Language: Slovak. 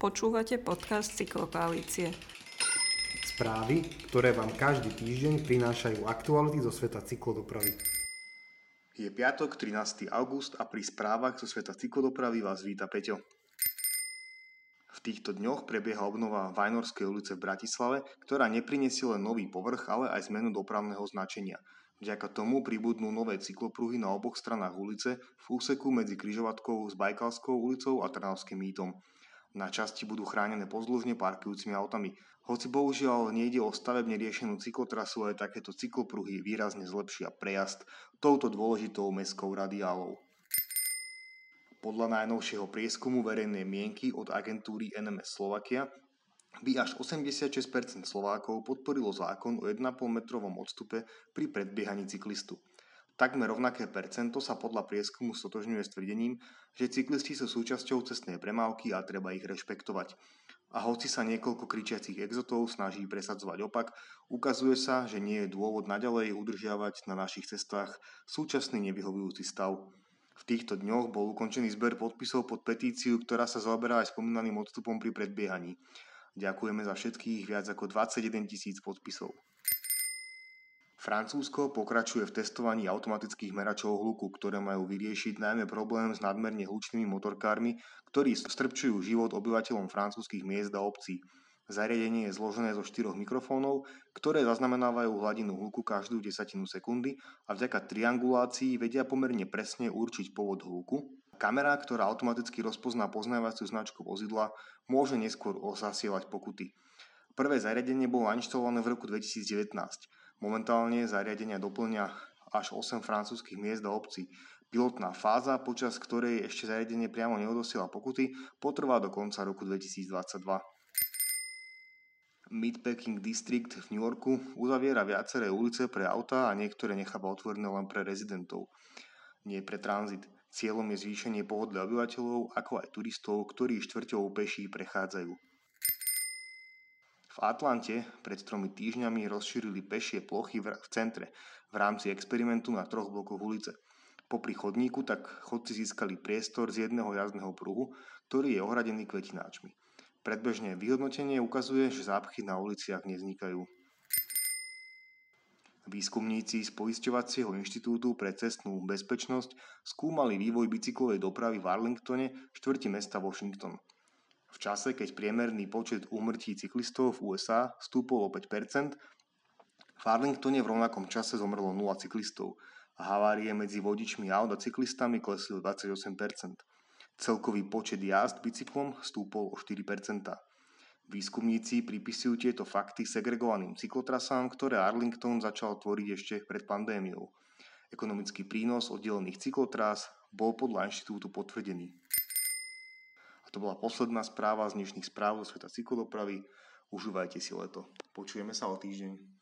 Počúvate podcast Cyklokoalície. Správy, ktoré vám každý týždeň prinášajú aktuality zo sveta cyklodopravy. Je piatok, 13. august a pri správach zo sveta cyklodopravy vás víta Peťo. V týchto dňoch prebieha obnova Vajnorskej ulice v Bratislave, ktorá neprinesie len nový povrch, ale aj zmenu dopravného značenia – Vďaka tomu pribudnú nové cyklopruhy na oboch stranách ulice v úseku medzi križovatkou s Bajkalskou ulicou a Trnavským mýtom. Na časti budú chránené pozdĺžne parkujúcimi autami. Hoci bohužiaľ nejde o stavebne riešenú cyklotrasu, aj takéto cyklopruhy výrazne zlepšia prejazd touto dôležitou mestskou radiálou. Podľa najnovšieho prieskumu verejnej mienky od agentúry NMS Slovakia by až 86% Slovákov podporilo zákon o 1,5 metrovom odstupe pri predbiehaní cyklistu. Takmer rovnaké percento sa podľa prieskumu stotožňuje s tvrdením, že cyklisti sú súčasťou cestnej premávky a treba ich rešpektovať. A hoci sa niekoľko kričiacich exotov snaží presadzovať opak, ukazuje sa, že nie je dôvod naďalej udržiavať na našich cestách súčasný nevyhovujúci stav. V týchto dňoch bol ukončený zber podpisov pod petíciu, ktorá sa zaoberá aj spomínaným odstupom pri predbiehaní. Ďakujeme za všetkých viac ako 21 tisíc podpisov. Francúzsko pokračuje v testovaní automatických meračov hluku, ktoré majú vyriešiť najmä problém s nadmerne hlučnými motorkármi, ktorí strpčujú život obyvateľom francúzskych miest a obcí. Zariadenie je zložené zo štyroch mikrofónov, ktoré zaznamenávajú hladinu hluku každú desatinu sekundy a vďaka triangulácii vedia pomerne presne určiť pôvod hluku, Kamera, ktorá automaticky rozpozná poznávaciu značku vozidla, môže neskôr zasielať pokuty. Prvé zariadenie bolo inštalované v roku 2019. Momentálne zariadenia doplňa až 8 francúzskych miest a obcí. Pilotná fáza, počas ktorej ešte zariadenie priamo neodosiela pokuty, potrvá do konca roku 2022. Meatpacking District v New Yorku uzaviera viaceré ulice pre auta a niektoré necháva otvorené len pre rezidentov, nie pre tranzit. Cieľom je zvýšenie pohodlia obyvateľov, ako aj turistov, ktorí štvrťou peší prechádzajú. V Atlante pred tromi týždňami rozšírili pešie plochy v centre v rámci experimentu na troch blokoch ulice. Popri chodníku tak chodci získali priestor z jedného jazdného pruhu, ktorý je ohradený kvetináčmi. Predbežné vyhodnotenie ukazuje, že zápchy na uliciach nevznikajú. Výskumníci z Poisťovacieho inštitútu pre cestnú bezpečnosť skúmali vývoj bicyklovej dopravy v Arlingtone, štvrti mesta Washington. V čase, keď priemerný počet úmrtí cyklistov v USA stúpol o 5%, v Arlingtone v rovnakom čase zomrlo 0 cyklistov a havárie medzi vodičmi aut a cyklistami klesli o 28%. Celkový počet jazd bicyklom stúpol o 4%. Výskumníci pripisujú tieto fakty segregovaným cyklotrasám, ktoré Arlington začal tvoriť ešte pred pandémiou. Ekonomický prínos oddelených cyklotrás bol podľa inštitútu potvrdený. To bola posledná správa z dnešných správ zo sveta cyklodopravy. Užívajte si leto. Počujeme sa o týždeň.